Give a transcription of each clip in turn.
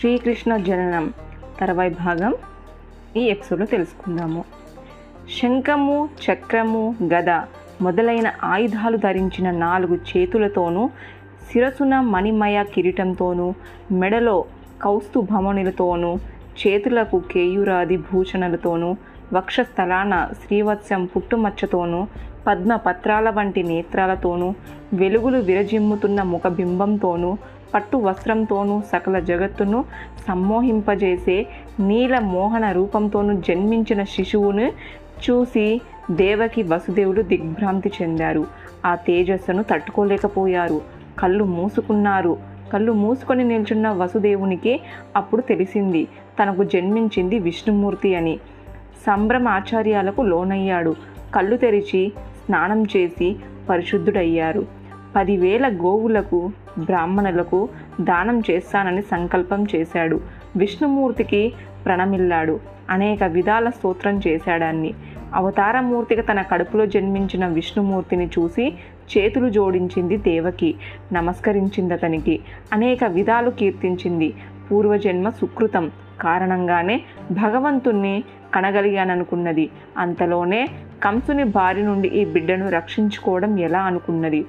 శ్రీకృష్ణ జననం తర్వాయి భాగం ఈ ఎపిసోడ్లో తెలుసుకుందాము. శంఖము చక్రము గద మొదలైన ఆయుధాలు ధరించిన నాలుగు చేతులతోనూ శిరసున మణిమయ కిరీటంతోనూ మెడలో కౌస్తుభమణులతోనూ చేతులకు కేయురాది భూషణలతోనూ వక్షస్థలాన శ్రీవత్సం పుట్టుమచ్చతోనూ పద్మ పత్రాల వంటి నేత్రాలతోనూ వెలుగులు విరజిమ్ముతున్న ముఖబింబంతోనూ పట్టు వస్త్రంతోనూ సకల జగత్తును సమ్మోహింపజేసే నీల మోహన రూపంతోనూ జన్మించిన శిశువును చూసి దేవకి వసుదేవులు దిగ్భ్రాంతి చెందారు. ఆ తేజస్సును తట్టుకోలేకపోయారు. కళ్ళు మూసుకున్నారు. కళ్ళు మూసుకొని నిల్చున్న వసుదేవునికి అప్పుడు తెలిసింది తనకు జన్మించింది విష్ణుమూర్తి అని. సంభ్రమాచార్యాలకు లోనయ్యాడు. కళ్ళు తెరిచి స్నానం చేసి పరిశుద్ధుడయ్యారు. పదివేల గోవులకు బ్రాహ్మణులకు దానం చేస్తానని సంకల్పం చేశాడు. విష్ణుమూర్తికి ప్రణమిల్లాడు. అనేక విధాల స్తోత్రం చేశాడాన్ని అవతారమూర్తిగా తన కడుపులో జన్మించిన విష్ణుమూర్తిని చూసి చేతులు జోడించింది దేవకి నమస్కరించింది అతనికి అనేక విధాలు కీర్తించింది. పూర్వజన్మ సుకృతం. కారణంగానే భగవంతుణ్ణి కనగలిగాననుకున్నది. అంతలోనే కంసుని బారి నుండి ఈ బిడ్డను రక్షించుకోవడం ఎలా అనుకున్నది?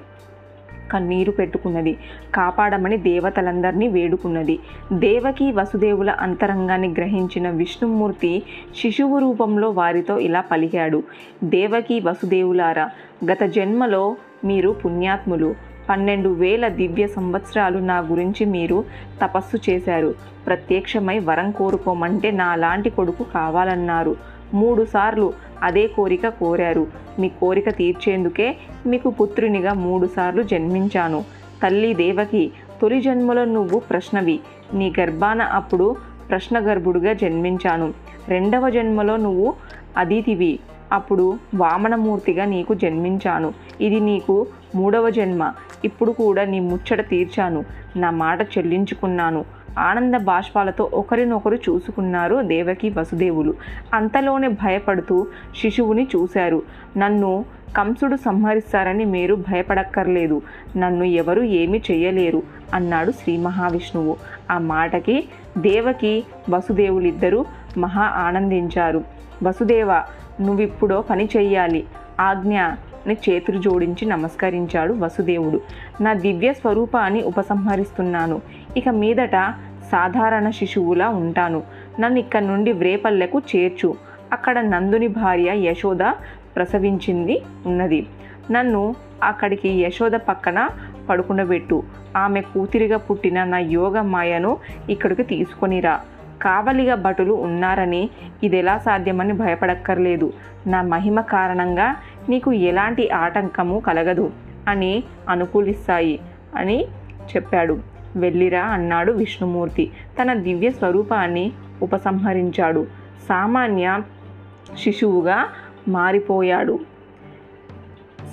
కన్నీరు పెట్టుకున్నది. కాపాడమని దేవతలందరినీ వేడుకున్నది. దేవకి వసుదేవుల అంతరంగాన్ని గ్రహించిన విష్ణుమూర్తి శిశువు రూపంలో వారితో ఇలా పలికాడు. దేవకి వసుదేవులారా గత జన్మలో మీరు పుణ్యాత్ములు. పన్నెండు వేల దివ్య సంవత్సరాలు నా గురించి మీరు తపస్సు చేశారు. ప్రత్యక్షమై వరం కోరుకోమంటే నా లాంటి కొడుకు కావాలన్నారు. మూడుసార్లు అదే కోరిక కోరారు. మీ కోరిక తీర్చేందుకే మీకు పుత్రునిగా మూడుసార్లు జన్మించాను. తల్లి దేవకి తొలి జన్మలో నువ్వు ప్రశ్నవి. నీ గర్భాన అప్పుడు ప్రశ్న గర్భుడుగా జన్మించాను. రెండవ జన్మలో నువ్వు అదితివి. అప్పుడు వామనమూర్తిగా నీకు జన్మించాను. ఇది నీకు మూడవ జన్మ. ఇప్పుడు కూడా నీ ముచ్చట తీర్చాను. నా మాట చెల్లించుకున్నాను. ఆనంద బాష్పాలతో ఒకరినొకరు చూసుకున్నారు దేవకి వసుదేవులు. అంతలోనే భయపడుతూ శిశువుని చూశారు. నన్ను కంసుడు సంహరిస్తారని మీరు భయపడక్కర్లేదు. నన్ను ఎవరు ఏమీ చేయలేరు అన్నాడు శ్రీ మహావిష్ణువు. ఆ మాటకి దేవకి వసుదేవులిద్దరూ మహా ఆనందించారు. వసుదేవ నువ్విప్పుడో పని చెయ్యాలి. ఆజ్ఞ అని చేతులు జోడించి నమస్కరించాడు వసుదేవుడు. నా దివ్య స్వరూపాన్ని ఉపసంహరిస్తున్నాను. ఇక మీదట సాధారణ శిశువులా ఉంటాను. నన్ను ఇక్కడ నుండి వ్రేపల్లెకు చేర్చు. అక్కడ నందుని భార్య యశోద ప్రసవించింది ఉన్నది. నన్ను అక్కడికి యశోద పక్కన పడుకుండబెట్టు ఆమె కూతురిగా పుట్టిన నా యోగ మాయను ఇక్కడికి తీసుకొనిరా. కావలిగా భటులు ఉన్నారని ఇది ఎలా సాధ్యమని భయపడక్కర్లేదు. నా మహిమ కారణంగా నీకు ఎలాంటి ఆటంకము కలగదు అని అనుకూలిస్తాయి అని చెప్పాడు. వెళ్ళిరా అన్నాడు విష్ణుమూర్తి. తన దివ్య స్వరూపాన్ని ఉపసంహరించాడు. సామాన్య శిశువుగా మారిపోయాడు.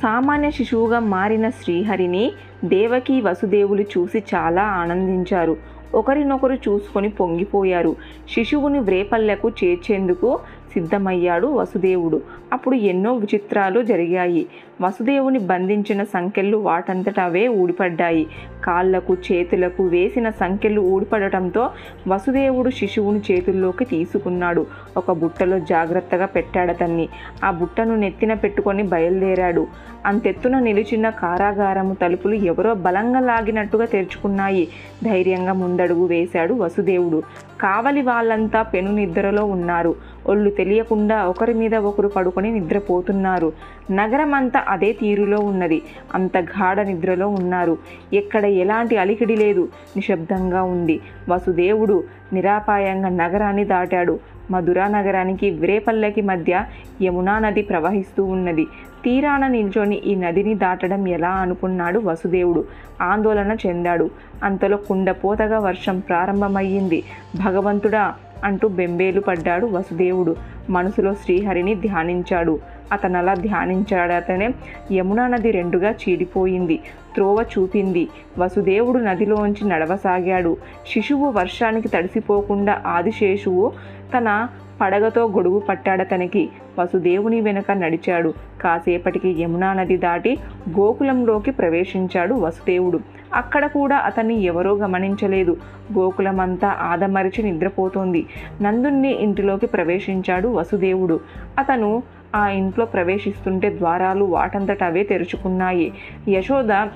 సామాన్య శిశువుగా మారిన శ్రీహరిని దేవకి వసుదేవులు చూసి చాలా ఆనందించారు. ఒకరినొకరు చూసుకొని పొంగిపోయారు. శిశువుని వ్రేపల్లెకు చేర్చేందుకు సిద్ధమయ్యాడు వసుదేవుడు. అప్పుడు ఎన్నో విచిత్రాలు జరిగాయి. వసుదేవుని బంధించిన సంఖ్యలు వాటంతట అవే ఊడిపడ్డాయి. కాళ్ళకు చేతులకు వేసిన సంఖ్యలు ఊడిపడటంతో వసుదేవుడు శిశువుని చేతుల్లోకి తీసుకున్నాడు. ఒక బుట్టలో జాగ్రత్తగా పెట్టాడతన్ని ఆ బుట్టను నెత్తిన పెట్టుకొని బయలుదేరాడు. అంతెత్తున నిలిచిన కారాగారము తలుపులు ఎవరో బలంగా లాగినట్టుగా తెరుచుకున్నాయి. ధైర్యంగా ముందడుగు వేశాడు వసుదేవుడు. కావలి వాళ్ళంతా పెను నిద్రలో ఉన్నారు. ఒళ్ళు తెలియకుండా ఒకరి మీద ఒకరు పడుకొని నిద్రపోతున్నారు. నగరం అంతా అదే తీరులో ఉన్నది. అంత గాఢ నిద్రలో ఉన్నారు. ఎక్కడ ఎలాంటి అలికిడి లేదు. నిశ్శబ్దంగా ఉంది. వసుదేవుడు నిరాపాయంగా నగరాన్ని దాటాడు. మధురా నగరానికి విరేపల్లకి మధ్య యమునా నది ప్రవహిస్తూ ఉన్నది. తీరాన నిల్చొని ఈ నదిని దాటడం ఎలా అనుకున్నాడు వసుదేవుడు. ఆందోళన చెందాడు. అంతలో కుండపోతగా వర్షం ప్రారంభమయ్యింది. భగవంతుడా అంటూ బెంబేలు పడ్డాడు వసుదేవుడు. మనసులో శ్రీహరిని ధ్యానించాడు. అతను అలా ధ్యానించాడతనే యమునా నది రెండుగా చీడిపోయింది. త్రోవ చూపింది. వసుదేవుడు నదిలోంచి నడవసాగాడు. శిశువు వర్షానికి తడిసిపోకుండా ఆదిశేషువు తన పడగతో గొడుగు పట్టాడతనికి. వసుదేవుని వెనుక నడిచాడు. కాసేపటికి యమునా నది దాటి గోకులంలోకి ప్రవేశించాడు వసుదేవుడు. అక్కడ కూడా అతన్ని ఎవరో గమనించలేదు. గోకులమంతా ఆదమరిచి నిద్రపోతోంది. నందుణ్ణి ఇంటిలోకి ప్రవేశించాడు వసుదేవుడు. అతను ఆ ఇంట్లో ప్రవేశిస్తుంటే ద్వారాలు వాటంతట అవే తెరుచుకున్నాయి. యశోద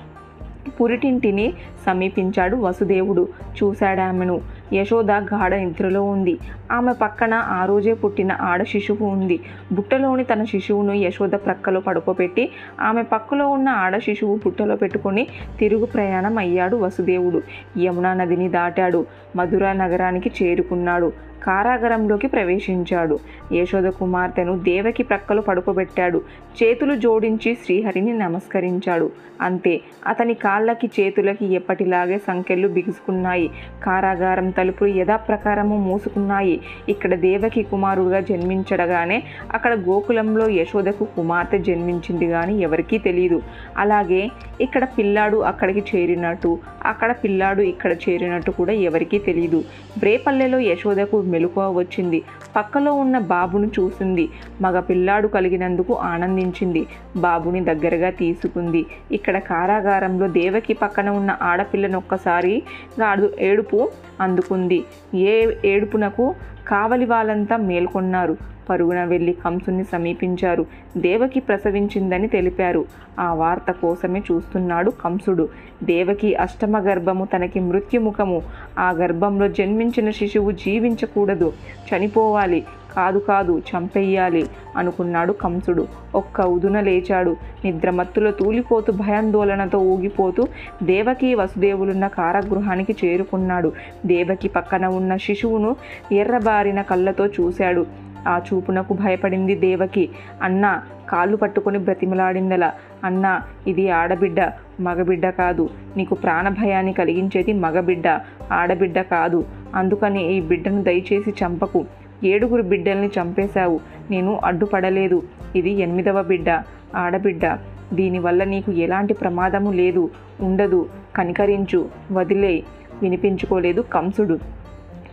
పురిటింటిని సమీపించాడు వసుదేవుడు. చూశాడామెను. యశోద గాఢ నిద్రలో ఉంది. ఆమె పక్కన ఆ రోజే పుట్టిన ఆడ శిశువు ఉంది. బుట్టలోని తన శిశువును యశోద ప్రక్కలో పడుకోబెట్టి ఆమె పక్కలో ఉన్న ఆడ శిశువు బుట్టలో పెట్టుకొని తిరుగు ప్రయాణం అయ్యాడు వసుదేవుడు. యమునా నదిని దాటాడు. మధుర నగరానికి చేరుకున్నాడు. కారాగారంలోకి ప్రవేశించాడు. యశోద కుమార్తెను దేవకి ప్రక్కలు పడుకోబెట్టాడు. చేతులు జోడించి శ్రీహరిని నమస్కరించాడు. అంతే అతని కాళ్ళకి చేతులకి ఎప్పటిలాగే సంకెళ్ళు బిగుసుకున్నాయి. కారాగారం తలుపులు యథాప్రకారము మూసుకున్నాయి. ఇక్కడ దేవకి కుమారుడుగా జన్మించడగానే అక్కడ గోకులంలో యశోదకు కుమార్తె జన్మించింది కానీ ఎవరికీ తెలియదు అలాగే ఇక్కడ పిల్లాడు అక్కడికి చేరినట్టు అక్కడ పిల్లాడు ఇక్కడ చేరినట్టు కూడా ఎవరికీ తెలియదు బ్రేపల్లెలో యశోదకు మెలకువ వచ్చింది. పక్కలో ఉన్న బాబును చూసింది. మగ పిల్లాడు కలిగినందుకు ఆనందించింది. బాబుని దగ్గరగా తీసుకుంది. ఇక్కడ కారాగారంలో దేవకి పక్కన ఉన్న ఆడపిల్లను ఒక్కసారి గాడు ఏడుపు అందుకుంది. ఏ ఏడుపునకు కావలి వాళ్ళంతా మేల్కొన్నారు. పరుగున వెళ్ళి కంసుని సమీపించారు. దేవకి ప్రసవించిందని తెలిపారు. ఆ వార్త కోసమే చూస్తున్నాడు కంసుడు దేవకి అష్టమ గర్భము తనకి మృత్యుముఖము. ఆ గర్భంలో జన్మించిన శిశువు జీవించకూడదు. చనిపోవాలి. కాదు కాదు చంపెయ్యాలి అనుకున్నాడు కంసుడు ఒక్క ఉదున లేచాడు. నిద్రమత్తులో తూలిపోతూ భయాందోళనతో ఊగిపోతూ దేవకి వసుదేవులున్న కారాగృహానికి చేరుకున్నాడు. దేవకి పక్కన ఉన్న శిశువును ఎర్రబారిన కళ్ళతో చూశాడు. ఆ చూపునకు భయపడింది దేవకి. అన్న కాళ్ళు పట్టుకొని బ్రతిమలాడిందలా. అన్న ఇది ఆడబిడ్డ మగబిడ్డ కాదు. నీకు ప్రాణభయాన్ని కలిగించేది మగబిడ్డ ఆడబిడ్డ కాదు. అందుకని ఈ బిడ్డను దయచేసి చంపకు. ఏడుగురు బిడ్డల్ని చంపేశావు. నేను అడ్డుపడలేదు. ఇది ఎనిమిదవ బిడ్డ ఆడబిడ్డ. దీనివల్ల నీకు ఎలాంటి ప్రమాదము లేదు. ఉండదు. కనికరించు. వదిలే. వినిపించుకోలేదు కంసుడు.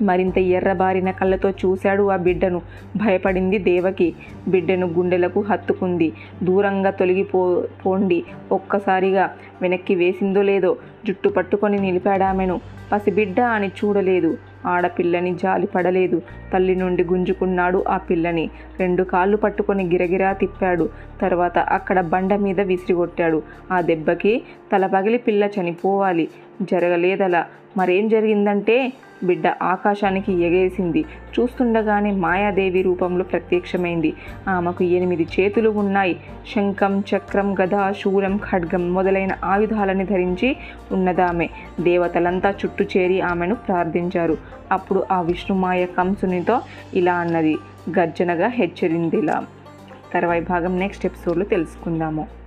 మరింత ఎర్రబారిన కళ్ళతో చూశాడు ఆ బిడ్డను. భయపడింది దేవకి. బిడ్డను గుండెలకు హత్తుకుంది. దూరంగా తొలగిపో పోండి. ఒక్కసారిగా వెనక్కి వేసిందో లేదో జుట్టు పట్టుకొని నిలిపాడామెను పసిబిడ్డ అని చూడలేదు. ఆడపిల్లని జాలి పడలేదు. తల్లి నుండి గుంజుకున్నాడు ఆ పిల్లని. రెండు కాళ్ళు పట్టుకొని గిరగిరా తిప్పాడు. తర్వాత అక్కడ బండ మీద విసిరిగొట్టాడు. ఆ దెబ్బకి తల పగిలి పిల్ల చనిపోవాలి. జరగలేదలా. మరేం జరిగిందంటే బిడ్డ ఆకాశానికి ఎగేసింది. చూస్తుండగానే మాయాదేవి రూపంలో ప్రత్యక్షమైంది. ఆమెకు ఎనిమిది చేతులు ఉన్నాయి. శంఖం చక్రం గద శూలం ఖడ్గం మొదలైన ఆయుధాలని ధరించి ఉన్నదామె. దేవతలంతా చుట్టూ చేరి ఆమెను ప్రార్థించారు. అప్పుడు ఆ విష్ణుమాయ కంసునితో ఇలా అన్నది. గర్జనగా హెచ్చరిందిలా. తర్వాయి భాగం నెక్స్ట్ ఎపిసోడ్లో తెలుసుకుందాము.